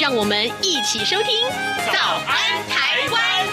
让我们一起收听《早安台湾》。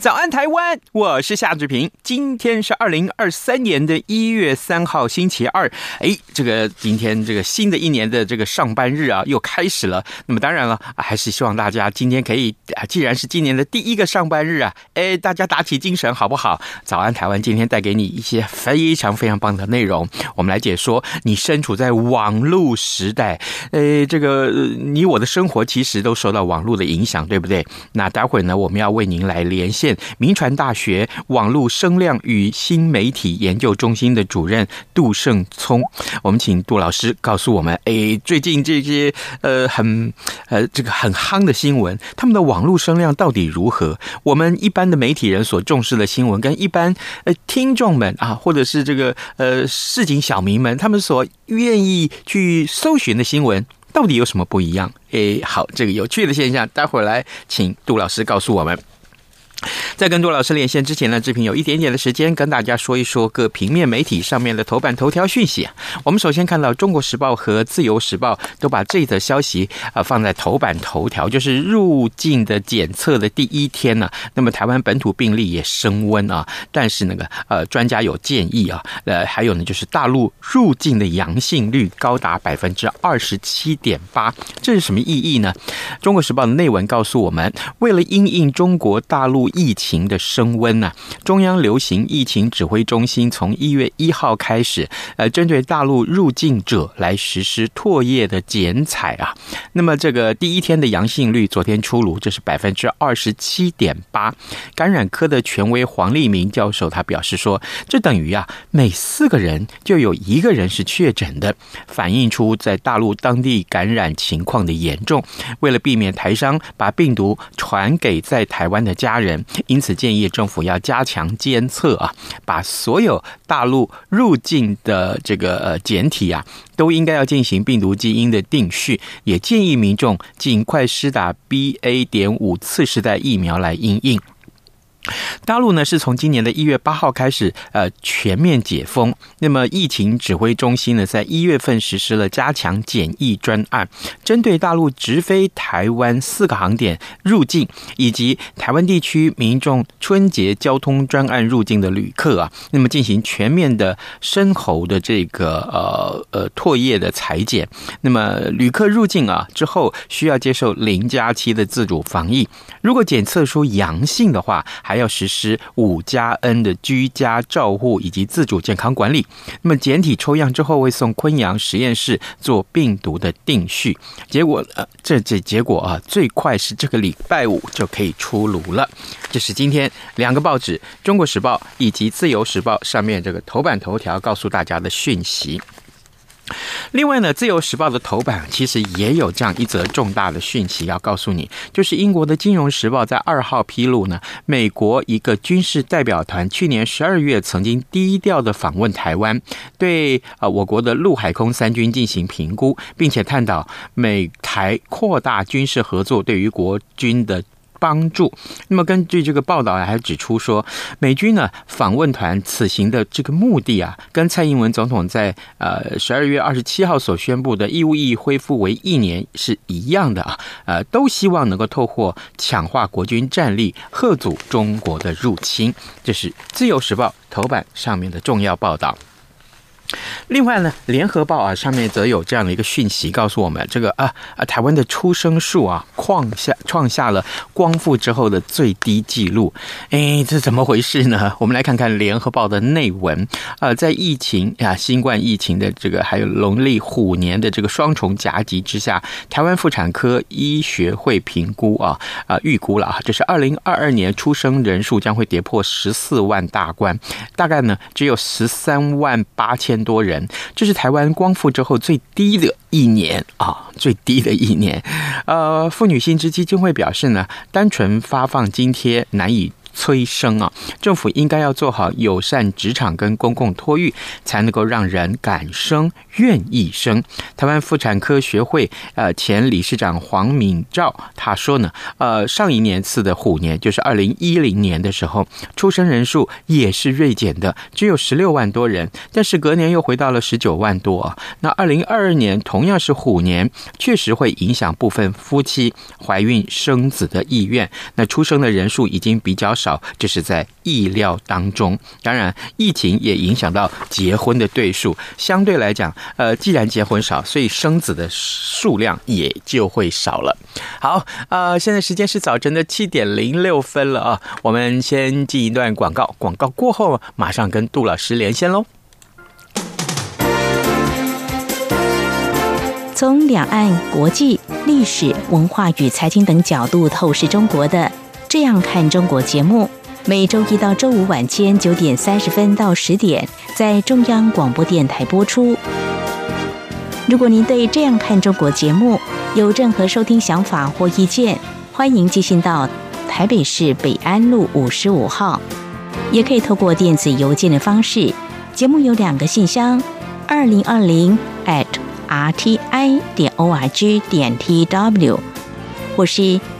早安，台湾！我是夏志平。今天是二零二三年的一月三号，星期二。哎，这个今天这个新的一年的这个上班日啊，又开始了。那么当然了，还是希望大家今天可以啊，既然是今年的第一个上班日啊，哎，大家打起精神好不好？早安，台湾！今天带给你一些非常非常棒的内容。我们来解说，你身处在网络时代，哎，这个你我的生活其实都受到网络的影响，对不对？那待会呢，我们要为您来连线。民传大学网络声量与新媒体研究中心的主任杜胜聪，我们请杜老师告诉我们：哎，最近这些呃很呃这个很夯的新闻，他们的网络声量到底如何？我们一般的媒体人所重视的新闻，跟一般呃听众们啊，或者是这个呃市井小民们，他们所愿意去搜寻的新闻，到底有什么不一样？哎，好，这个有趣的现象，待会儿来请杜老师告诉我们。在跟杜老师连线之前呢，志平有一点点的时间跟大家说一说各平面媒体上面的头版头条讯息啊。我们首先看到《中国时报》和《自由时报》都把这则消息啊放在头版头条，就是入境的检测的第一天呢，那么台湾本土病例也升温啊，但是那个呃专家有建议啊，呃还有呢就是大陆入境的阳性率高达百分之二十七点八，这是什么意义呢？《中国时报》的内文告诉我们，为了因应中国大陆疫情的升温呢，中央流行疫情指挥中心从一月一号开始，呃，针对大陆入境者来实施唾液的检采啊。那么这个第一天的阳性率昨天出炉，这是百分之二十七点八。感染科的权威黄立明教授他表示说，这等于啊，每四个人就有一个人是确诊的，反映出在大陆当地感染情况的严重。为了避免台商把病毒传给在台湾的家人。因此，建议政府要加强监测啊，把所有大陆入境的这个呃简体啊，都应该要进行病毒基因的定序。也建议民众尽快施打 BA. 点五次世代疫苗来应应。大陆呢是从今年的一月八号开始，呃，全面解封。那么疫情指挥中心呢，在一月份实施了加强检疫专案，针对大陆直飞台湾四个航点入境，以及台湾地区民众春节交通专案入境的旅客啊，那么进行全面的深喉的这个呃呃唾液的采检。那么旅客入境啊之后，需要接受零加七的自主防疫。如果检测出阳性的话，还要实施五加 N 的居家照护以及自主健康管理。那么简体抽样之后，会送昆阳实验室做病毒的定序。结果呃，这这结果啊，最快是这个礼拜五就可以出炉了。这是今天两个报纸《中国时报》以及《自由时报》上面这个头版头条告诉大家的讯息。另外呢，《自由时报》的头版其实也有这样一则重大的讯息要告诉你，就是英国的《金融时报》在二号披露呢，美国一个军事代表团去年十二月曾经低调的访问台湾，对啊我国的陆海空三军进行评估，并且探讨美台扩大军事合作对于国军的。帮助。那么根据这个报道啊，还指出说，美军呢访问团此行的这个目的啊，跟蔡英文总统在呃十二月二十七号所宣布的义务役恢复为一年是一样的啊，呃，都希望能够透过强化国军战力，吓阻中国的入侵。这是自由时报头版上面的重要报道。另外呢，联合报啊上面则有这样的一个讯息，告诉我们这个啊啊台湾的出生数啊创下创下了光复之后的最低纪录，哎，这怎么回事呢？我们来看看联合报的内文啊，在疫情啊新冠疫情的这个还有农历虎年的这个双重夹击之下，台湾妇产科医学会评估啊啊预估了啊，就是二零二二年出生人数将会跌破十四万大关，大概呢只有十三万八千。多人，这是台湾光复之后最低的一年啊，最低的一年。呃，妇女新知基金会表示呢，单纯发放津贴难以。催生啊！政府应该要做好友善职场跟公共托育，才能够让人敢生、愿意生。台湾妇产科学会呃前理事长黄敏照他说呢，呃上一年次的虎年就是二零一零年的时候，出生人数也是锐减的，只有十六万多人，但是隔年又回到了十九万多啊。那二零二二年同样是虎年，确实会影响部分夫妻怀孕生子的意愿。那出生的人数已经比较少。这是在意料当中。当然，疫情也影响到结婚的对数，相对来讲，呃，既然结婚少，所以生子的数量也就会少了。好，呃，现在时间是早晨的七点零六分了啊，我们先进一段广告，广告过后马上跟杜老师连线喽。从两岸、国际、历史、文化与财经等角度透视中国的。这样看中国节目，每周一到周五晚间九点三十分到十点，在中央广播电台播出。如果您对这样看中国节目有任何收听想法或意见，欢迎寄信到台北市北安路五十五号，也可以透过电子邮件的方式。节目有两个信箱：二零二零 at rti 点 org 点 tw，或是。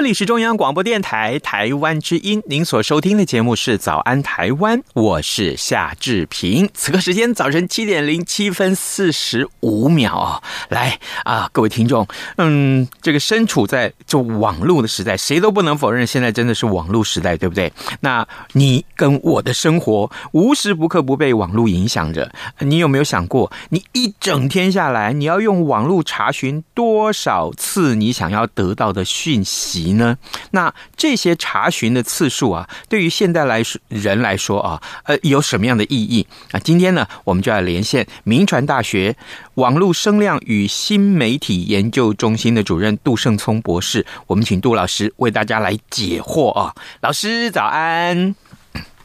这里是中央广播电台台湾之音，您所收听的节目是《早安台湾》，我是夏志平。此刻时间早晨七点零七分四十五秒啊，来啊，各位听众，嗯，这个身处在就网络的时代，谁都不能否认，现在真的是网络时代，对不对？那你跟我的生活无时不刻不被网络影响着，你有没有想过，你一整天下来，你要用网络查询多少次你想要得到的讯息？呢？那这些查询的次数啊，对于现代来说人来说啊，呃，有什么样的意义啊？今天呢，我们就要连线明传大学网络声量与新媒体研究中心的主任杜胜聪博士，我们请杜老师为大家来解惑啊。老师早安。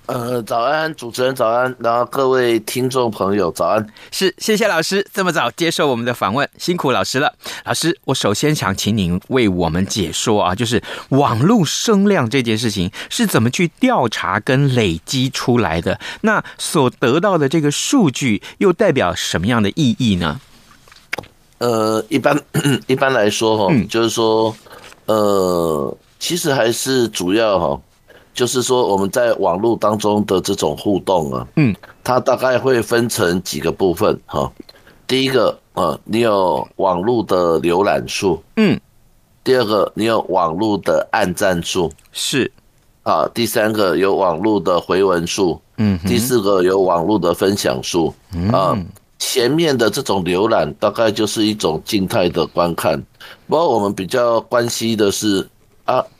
呃，早安，主持人早安，然后各位听众朋友早安。是，谢谢老师这么早接受我们的访问，辛苦老师了。老师，我首先想请您为我们解说啊，就是网络声量这件事情是怎么去调查跟累积出来的？那所得到的这个数据又代表什么样的意义呢？呃，一般 一般来说哈，就是说，呃，其实还是主要哈。就是说，我们在网络当中的这种互动啊，嗯，它大概会分成几个部分哈。第一个啊，你有网络的浏览数，嗯。第二个，你有网络的按赞数，是。啊，第三个有网络的回文数，嗯。第四个有网络的分享数，啊。前面的这种浏览大概就是一种静态的观看，不过我们比较关心的是啊。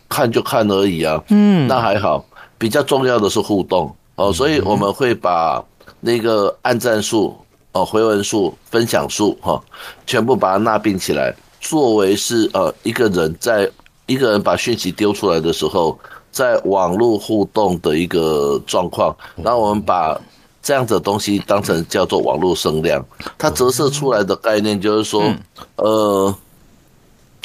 看就看而已啊，嗯，那还好。比较重要的是互动哦，所以我们会把那个按赞数、哦回文数、分享数哈，全部把它纳并起来，作为是呃一个人在一个人把讯息丢出来的时候，在网络互动的一个状况。然后我们把这样子的东西当成叫做网络声量，它折射出来的概念就是说，呃。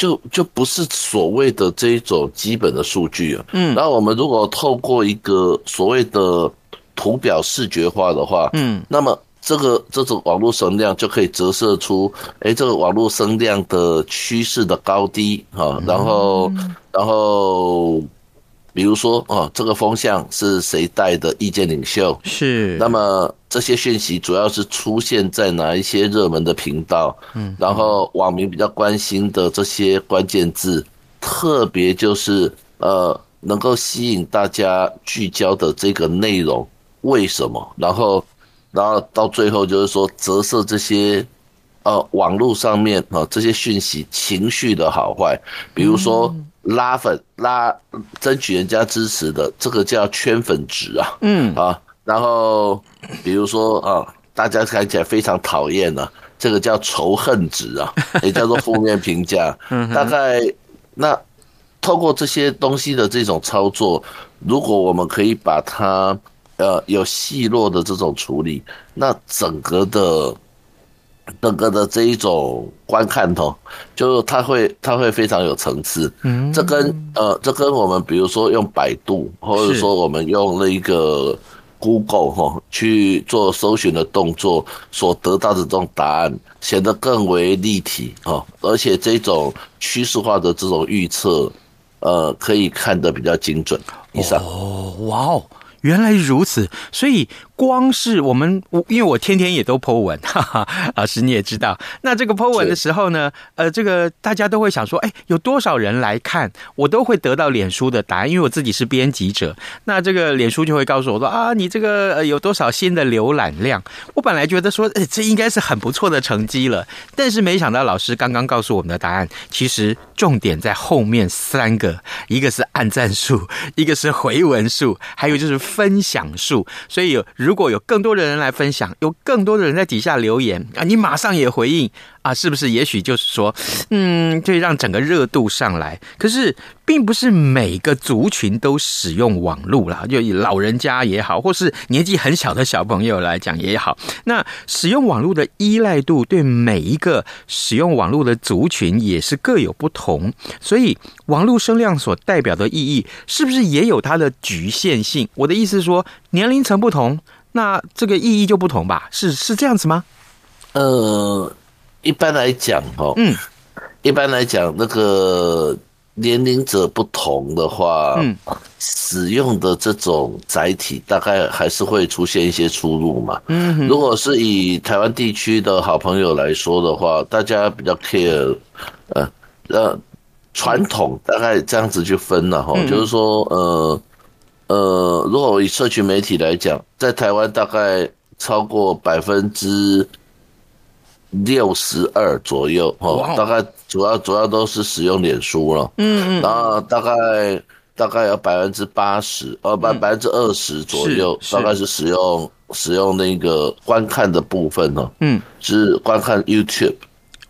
就就不是所谓的这一种基本的数据啊，嗯，然后我们如果透过一个所谓的图表视觉化的话，嗯，那么这个这种网络声量就可以折射出，哎，这个网络声量的趋势的高低哈，然后然后。比如说哦，这个风向是谁带的意见领袖？是。那么这些讯息主要是出现在哪一些热门的频道？嗯，然后网民比较关心的这些关键字，特别就是呃，能够吸引大家聚焦的这个内容，为什么？然后，然后到最后就是说折射这些呃网络上面啊这些讯息情绪的好坏，比如说。拉粉拉，争取人家支持的，这个叫圈粉值啊。嗯啊，然后比如说啊，大家看起来非常讨厌呢，这个叫仇恨值啊，也叫做负面评价。嗯，大概那透过这些东西的这种操作，如果我们可以把它呃有细落的这种处理，那整个的。整个的这一种观看哦，就它会它会非常有层次。嗯，这跟呃，这跟我们比如说用百度，或者说我们用那个 Google 哈去做搜寻的动作，所得到的这种答案显得更为立体哦，而且这种趋势化的这种预测，呃，可以看得比较精准。以上。哦，哇哦，原来如此，所以。光是我们，因为我天天也都 po 文，哈哈，老师你也知道，那这个 po 文的时候呢，呃，这个大家都会想说，哎，有多少人来看？我都会得到脸书的答案，因为我自己是编辑者，那这个脸书就会告诉我说，啊，你这个呃有多少新的浏览量？我本来觉得说，哎，这应该是很不错的成绩了，但是没想到老师刚刚告诉我们的答案，其实重点在后面三个，一个是按赞数，一个是回文数，还有就是分享数，所以有如如果有更多的人来分享，有更多的人在底下留言啊，你马上也回应啊，是不是？也许就是说，嗯，就让整个热度上来。可是，并不是每个族群都使用网络啦，就以老人家也好，或是年纪很小的小朋友来讲也好，那使用网络的依赖度，对每一个使用网络的族群也是各有不同。所以，网络声量所代表的意义，是不是也有它的局限性？我的意思是说，年龄层不同。那这个意义就不同吧？是是这样子吗？呃，一般来讲，哦，嗯，一般来讲，那个年龄者不同的话，嗯，使用的这种载体大概还是会出现一些出入嘛。嗯，如果是以台湾地区的好朋友来说的话，大家比较 care，呃呃，传统大概这样子去分了哈，就是说，呃。呃，如果以社群媒体来讲，在台湾大概超过百分之六十二左右，哦，大概主要主要都是使用脸书了，嗯嗯，然后大概大概有百分之八十，呃，百百分之二十左右，大概是使用使用那个观看的部分呢，嗯，是观看 YouTube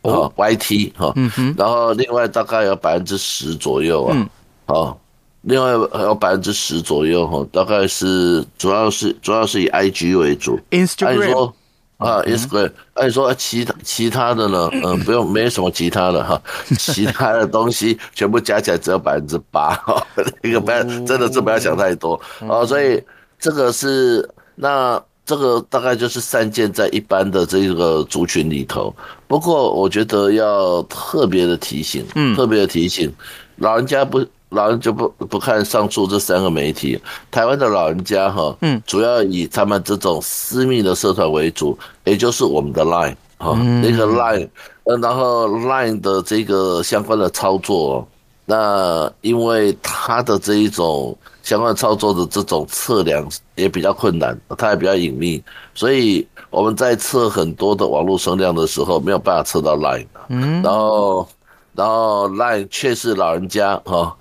啊，YT 哈，嗯哼，然后另外大概有百分之十左右啊，啊。另外还有百分之十左右哈，大概是主要是主要是以 IG 为主。Instagram 啊，Instagram 按说其他其他的呢，嗯，不用，没什么其他的哈，其他的东西 全部加起来只有百分之八哈，那个不要真的是不要想太多啊，所以这个是那这个大概就是散见在一般的这个族群里头。不过我觉得要特别的提醒，嗯，特别的提醒老人家不。老人就不不看上述这三个媒体，台湾的老人家哈，嗯，主要以他们这种私密的社团为主，也就是我们的 Line 哈，那个 Line，呃，然后 Line 的这个相关的操作，那因为它的这一种相关操作的这种测量也比较困难，它也比较隐秘，所以我们在测很多的网络声量的时候，没有办法测到 Line，嗯，然后然后 Line 却是老人家哈。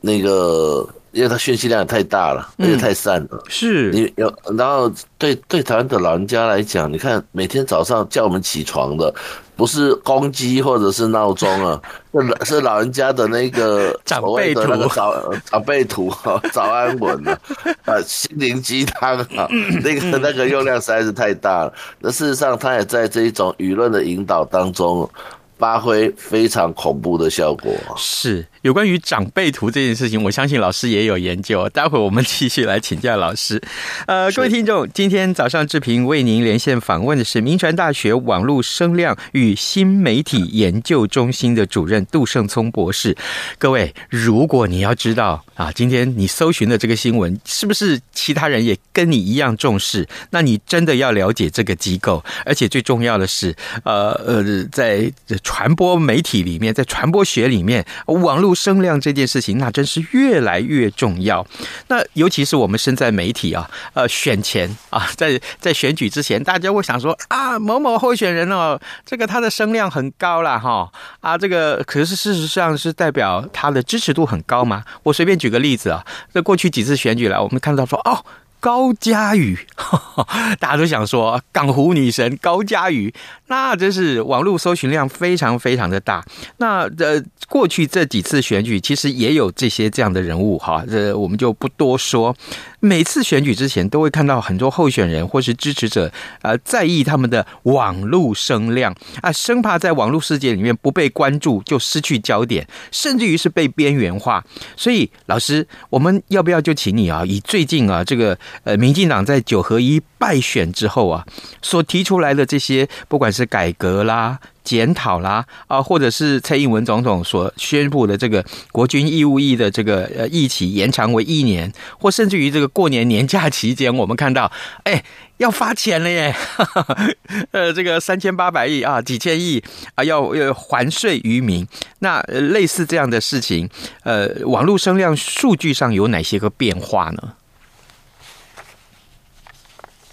那个，因为它讯息量也太大了，而且太散了。嗯、是你有，然后对对台湾的老人家来讲，你看每天早上叫我们起床的，不是公鸡或者是闹钟啊，是是老人家的那个长辈的那个早长辈图哈，早安文啊，啊心灵鸡汤啊，那个那个用量实在是太大了。那事实上，他也在这一种舆论的引导当中。发挥非常恐怖的效果。是有关于长辈图这件事情，我相信老师也有研究。待会我们继续来请教老师。呃，各位听众，今天早上志平为您连线访问的是民传大学网络声量与新媒体研究中心的主任杜胜聪博士。各位，如果你要知道啊，今天你搜寻的这个新闻是不是其他人也跟你一样重视？那你真的要了解这个机构，而且最重要的是，呃呃，在。传播媒体里面，在传播学里面，网络声量这件事情，那真是越来越重要。那尤其是我们身在媒体啊，呃，选前啊，在在选举之前，大家会想说啊，某某候选人哦，这个他的声量很高了哈，啊，这个可是事实上是代表他的支持度很高吗？我随便举个例子啊，在过去几次选举来，我们看到说哦。高佳宇，大家都想说港湖女神高佳宇，那真是网络搜寻量非常非常的大。那呃，过去这几次选举其实也有这些这样的人物哈，这我们就不多说。每次选举之前，都会看到很多候选人或是支持者，呃，在意他们的网络声量啊，生怕在网络世界里面不被关注，就失去焦点，甚至于是被边缘化。所以，老师，我们要不要就请你啊，以最近啊，这个呃，民进党在九合一败选之后啊，所提出来的这些，不管是改革啦。检讨啦啊，或者是蔡英文总统所宣布的这个国军义务役的这个呃役期延长为一年，或甚至于这个过年年假期间，我们看到哎要发钱了耶，呃这个三千八百亿啊几千亿啊要要还税于民，那类似这样的事情，呃网络声量数据上有哪些个变化呢？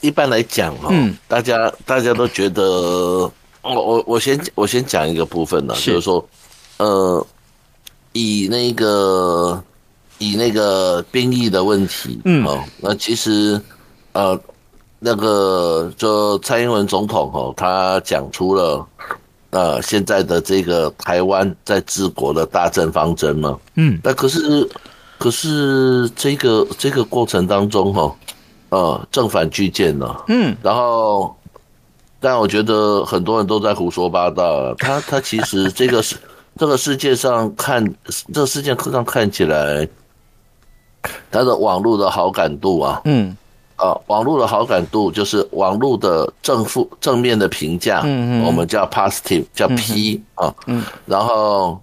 一般来讲哈，嗯，大家大家都觉得。我我我先我先讲一个部分呢，就是说，呃，以那个以那个兵役的问题，嗯，哦，那其实呃，那个就蔡英文总统哦，他讲出了呃现在的这个台湾在治国的大政方针嘛，嗯，那可是可是这个这个过程当中哈，呃，正反俱见了，嗯，然后。但我觉得很多人都在胡说八道。他他其实这个是这个世界上看这个世界上看起来，他的网络的好感度啊，嗯，啊，网络的好感度就是网络的正负正面的评价，嗯嗯，我们叫 positive，叫 P 啊，嗯，然后。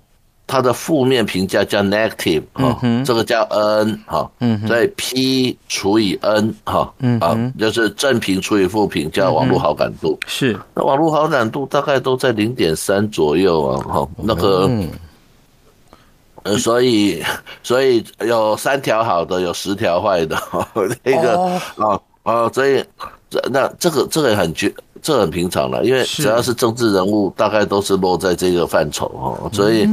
它的负面评价叫 negative 哈，这个叫 n 哈，所以 p 除以 n 哈，啊，就是正评除以负评叫网络好感度。是，那网络好感度大概都在零点三左右啊，哈，那个，呃，所以所以有三条好的，有十条坏的，那个啊啊，所以这那这个这个也很绝，这很平常了，因为只要是政治人物，大概都是落在这个范畴哈，所以。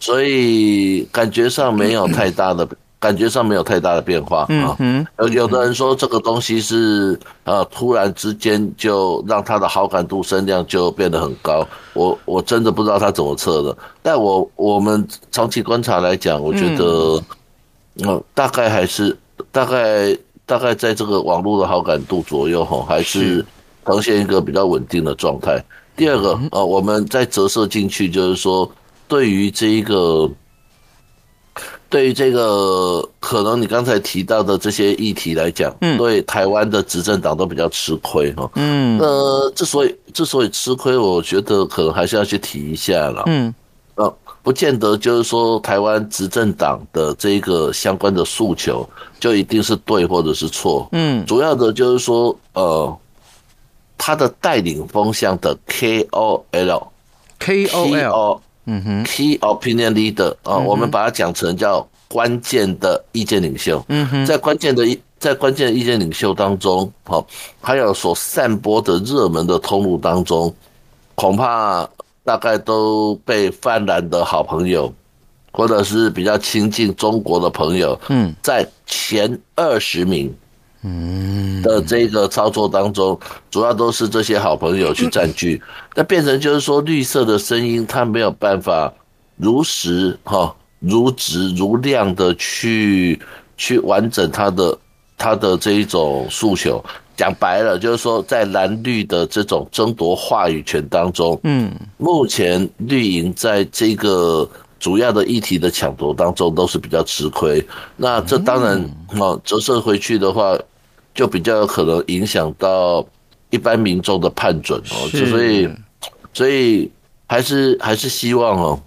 所以感觉上没有太大的，感觉上没有太大的变化啊。有有的人说这个东西是呃突然之间就让他的好感度声量就变得很高，我我真的不知道他怎么测的。但我我们长期观察来讲，我觉得，嗯，大概还是大概大概在这个网络的好感度左右哈，还是呈现一个比较稳定的状态。第二个呃，我们再折射进去就是说。对于这一个，对于这个可能你刚才提到的这些议题来讲，嗯，对台湾的执政党都比较吃亏哈，嗯，呃之所以之所以吃亏，我觉得可能还是要去提一下了，嗯，呃，不见得就是说台湾执政党的这个相关的诉求就一定是对或者是错，嗯，主要的就是说，呃，他的带领风向的 KOL，KOL。嗯哼，Key Opinion Leader 啊，我们把它讲成叫关键的意见领袖。嗯哼，在关键的意在关键的意见领袖当中，好，还有所散播的热门的通路当中，恐怕大概都被泛蓝的好朋友，或者是比较亲近中国的朋友，嗯，在前二十名。嗯。的这个操作当中，主要都是这些好朋友去占据，那变成就是说绿色的声音，它没有办法如实哈、如质如量的去去完整它的他的这一种诉求，讲白了就是说，在蓝绿的这种争夺话语权当中，嗯，目前绿营在这个主要的议题的抢夺当中都是比较吃亏。那这当然啊，折射回去的话，就比较有可能影响到一般民众的判准哦。所以，所以还是还是希望哦，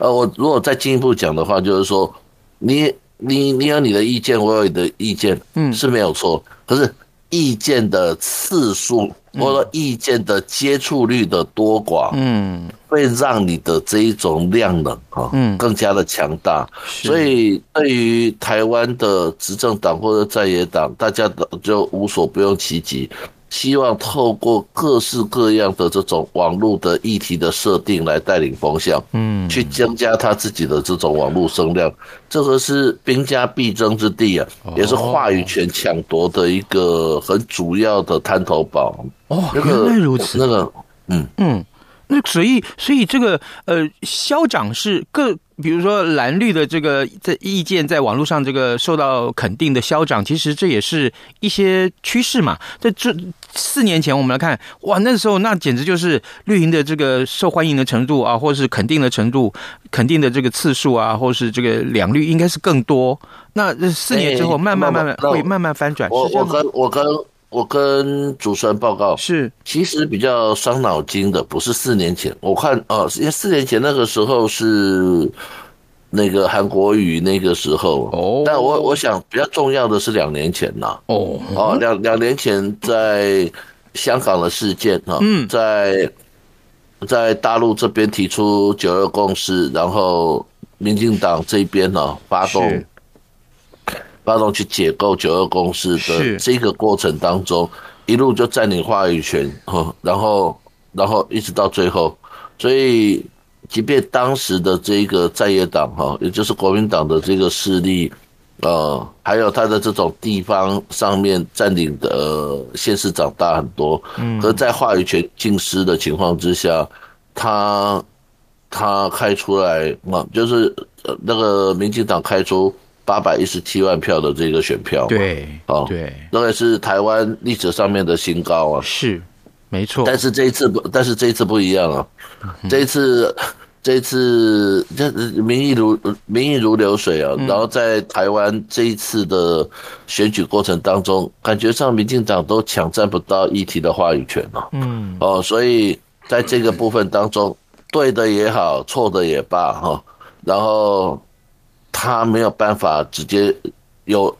呃，我如果再进一步讲的话，就是说你。你你有你的意见，我有你的意见，嗯，是没有错。可是意见的次数，或者说意见的接触率的多寡，嗯，会让你的这一种量能啊，嗯，更加的强大。所以对于台湾的执政党或者在野党，大家都就无所不用其极。希望透过各式各样的这种网络的议题的设定来带领风向，嗯，去增加他自己的这种网络声量，这个是兵家必争之地啊，也是话语权抢夺的一个很主要的滩头堡。哦，原来如此，那个，嗯。嗯。那所以，所以这个呃，消长是各，比如说蓝绿的这个在意见在网络上这个受到肯定的消长，其实这也是一些趋势嘛。在这四年前，我们来看，哇，那时候那简直就是绿营的这个受欢迎的程度啊，或是肯定的程度，肯定的这个次数啊，或是这个两绿应该是更多。那四年之后，慢慢慢慢会慢慢翻转。我我跟我跟。我跟主持人报告是，其实比较伤脑筋的不是四年前，我看哦，因为四年前那个时候是那个韩国语那个时候哦，但我我想比较重要的是两年前呐。哦。哦两两年前在香港的事件啊，嗯，在在大陆这边提出九二共识，然后民进党这边呢发动。发动去解构九二共识的这个过程当中，一路就占领话语权，然后，然后一直到最后，所以，即便当时的这个在野党哈，也就是国民党的这个势力，呃，还有他的这种地方上面占领的县市长大很多，嗯，可是在话语权尽失的情况之下，他他开出来嘛，就是那个民进党开出。八百一十七万票的这个选票，对，哦，对，那个是台湾历史上面的新高啊，是，没错。但是这一次不，但是这一次不一样啊，这一次，这一次，这民意如民意如流水啊，然后在台湾这一次的选举过程当中，感觉上民进党都抢占不到议题的话语权了，嗯，哦，所以在这个部分当中，对的也好，错的也罢，哈，然后。他没有办法直接有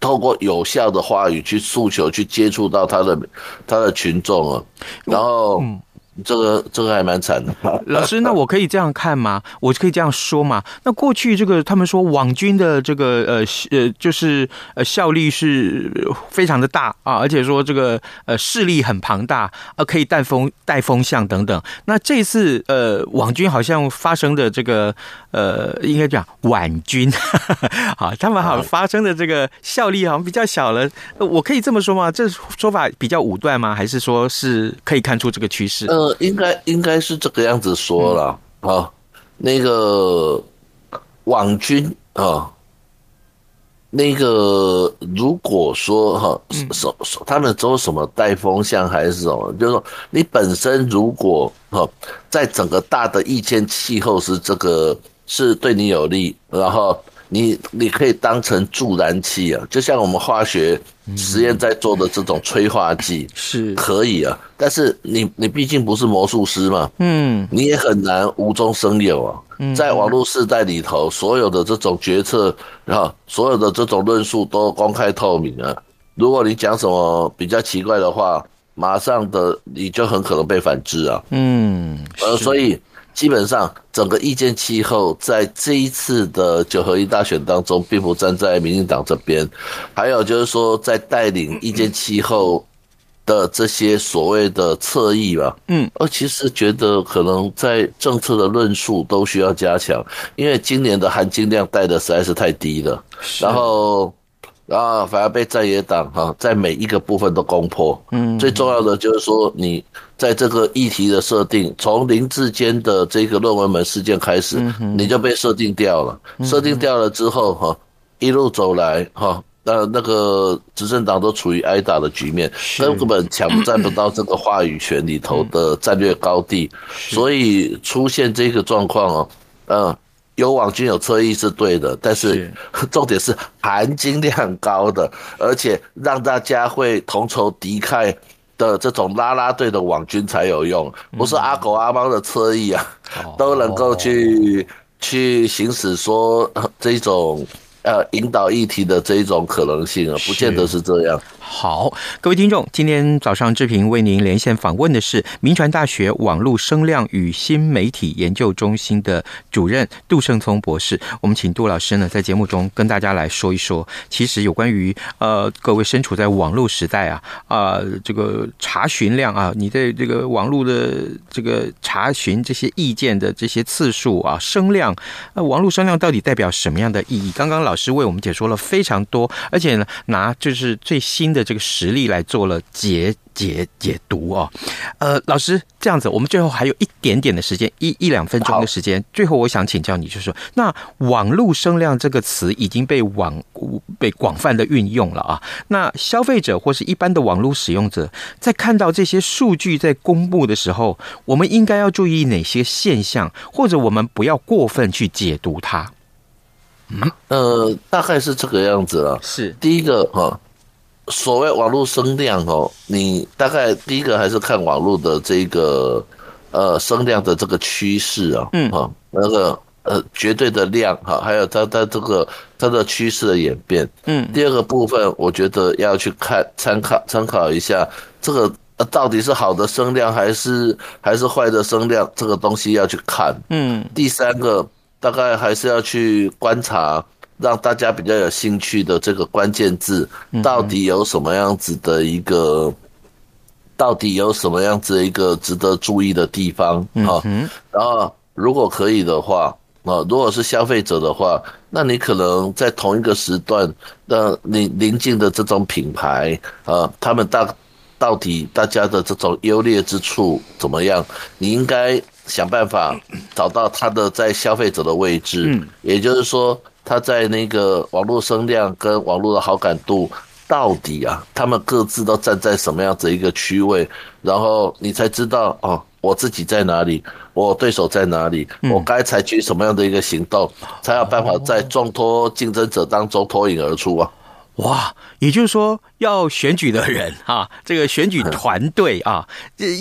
透过有效的话语去诉求，去接触到他的他的群众啊，然后。这个这个还蛮惨的，老师，那我可以这样看吗？我可以这样说吗？那过去这个他们说网军的这个呃呃就是呃效力是非常的大啊，而且说这个呃势力很庞大呃，可以带风带风向等等。那这次呃网军好像发生的这个呃应该讲晚军，好，他们好像发生的这个效力好像比较小了。我可以这么说吗？这说法比较武断吗？还是说是可以看出这个趋势？呃，应该应该是这个样子说了啊，那个网军啊，那个如果说哈，什他们走什么带风向还是什么，就是说你本身如果哈，在整个大的意见气候是这个是对你有利，然后。你你可以当成助燃器啊，就像我们化学实验在做的这种催化剂是可以啊，但是你你毕竟不是魔术师嘛，嗯，你也很难无中生有啊。在网络时代里头，所有的这种决策，然后所有的这种论述都公开透明啊。如果你讲什么比较奇怪的话，马上的你就很可能被反制啊。嗯，呃，所以。基本上，整个意见气候在这一次的九合一大选当中，并不站在民进党这边。还有就是说，在带领意见气候的这些所谓的侧翼吧，嗯，我其实觉得可能在政策的论述都需要加强，因为今年的含金量带的实在是太低了。然后。然后反而被在野党哈，在每一个部分都攻破。嗯，最重要的就是说，你在这个议题的设定，从林志坚的这个论文门事件开始，你就被设定掉了。设定掉了之后哈，一路走来哈，那那个执政党都处于挨打的局面，根本抢占不到这个话语权里头的战略高地，所以出现这个状况哦，嗯。有网军有侧翼是对的，但是 重点是含金量高的，而且让大家会同仇敌忾的这种拉拉队的网军才有用，不是阿狗阿猫的侧翼啊，都能够去去行使说这种。呃，引导议题的这一种可能性啊，不见得是这样。好，各位听众，今天早上志平为您连线访问的是民传大学网络声量与新媒体研究中心的主任杜胜聪博士。我们请杜老师呢，在节目中跟大家来说一说，其实有关于呃，各位身处在网络时代啊，啊、这个查询量啊，你在这个网络的这个查询这些意见的这些次数啊，声量，呃，网络声量到底代表什么样的意义？刚刚。老师为我们解说了非常多，而且呢，拿就是最新的这个实例来做了解解解读哦。呃，老师这样子，我们最后还有一点点的时间，一一两分钟的时间。最后，我想请教你，就是说，那网络声量这个词已经被网被广泛的运用了啊。那消费者或是一般的网络使用者，在看到这些数据在公布的时候，我们应该要注意哪些现象，或者我们不要过分去解读它？嗯，呃，大概是这个样子了。是第一个哈，所谓网络声量哦，你大概第一个还是看网络的这个呃声量的这个趋势啊，嗯哈，那个呃绝对的量哈，还有它它这个它的趋势的演变。嗯，第二个部分，我觉得要去看参考参考一下这个到底是好的声量还是还是坏的声量，这个东西要去看。嗯，第三个。大概还是要去观察，让大家比较有兴趣的这个关键字，到底有什么样子的一个，到底有什么样子的一个值得注意的地方啊？然后如果可以的话，啊，如果是消费者的话，那你可能在同一个时段，那你邻近的这种品牌啊，他们大到底大家的这种优劣之处怎么样？你应该。想办法找到它的在消费者的位置，嗯，也就是说他在那个网络声量跟网络的好感度到底啊，他们各自都站在什么样子一个区位，然后你才知道哦，我自己在哪里，我对手在哪里，我该采取什么样的一个行动，才有办法在众多竞争者当中脱颖而出啊。哇，也就是说，要选举的人啊，这个选举团队啊，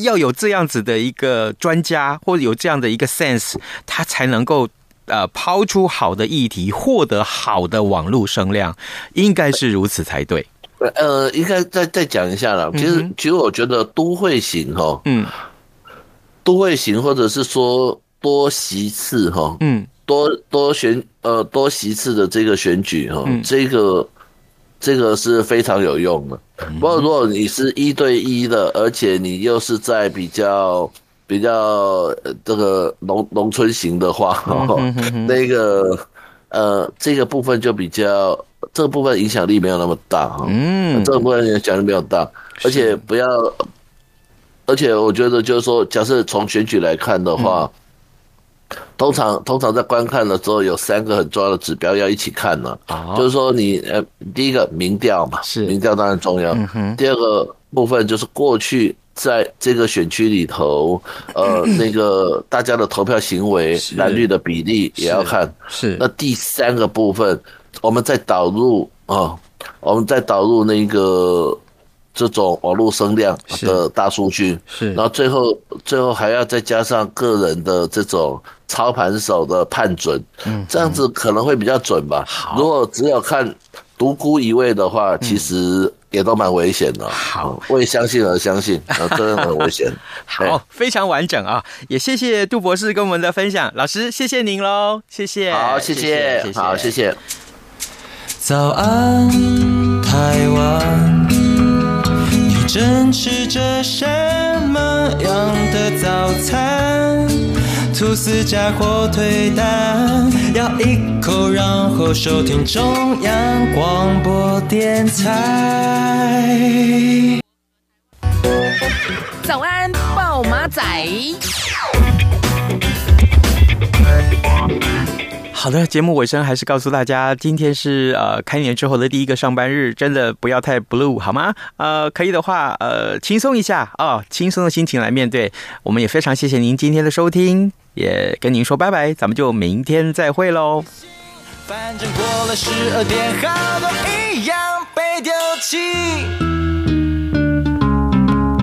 要有这样子的一个专家，或者有这样的一个 sense，他才能够呃抛出好的议题，获得好的网络声量，应该是如此才对。呃，应该再再讲一下了。其实，其实我觉得都会型哈，嗯，都会型或者是说多席次哈，嗯，多多选呃多席次的这个选举哈，这个。这个是非常有用的。不过如果你是一对一的，而且你又是在比较比较这个农农村型的话，那个呃这个部分就比较这个部分影响力没有那么大哈。嗯，这个部分影响力没有大，而且不要，而且我觉得就是说，假设从选举来看的话。通常，通常在观看的时候，有三个很重要的指标要一起看呢。啊，就是说你呃，第一个民调嘛，是民调当然重要。第二个部分就是过去在这个选区里头，呃，那个大家的投票行为蓝绿的比例也要看。是。那第三个部分，我们再导入啊，我们再导入那个。这种网络声量的大数据，是，然后最后最后还要再加上个人的这种操盘手的判准，嗯，这样子可能会比较准吧。好，如果只有看独孤一味的话，其实也都蛮危险的。好，为相信而相信，啊，真的很危险。好，非常完整啊，也谢谢杜博士跟我们的分享，老师谢谢您喽，谢谢，好，谢谢，好，谢谢。早安，台湾。正吃着什么样的早餐？吐司加火腿蛋，咬一口，然后收听中央广播电台。早安，豹马仔。好的，节目尾声还是告诉大家，今天是呃开年之后的第一个上班日，真的不要太 blue 好吗？呃，可以的话，呃，轻松一下、哦，轻松的心情来面对。我们也非常谢谢您今天的收听，也跟您说拜拜，咱们就明天再会喽。反正过了十二点，好多一样被丢弃。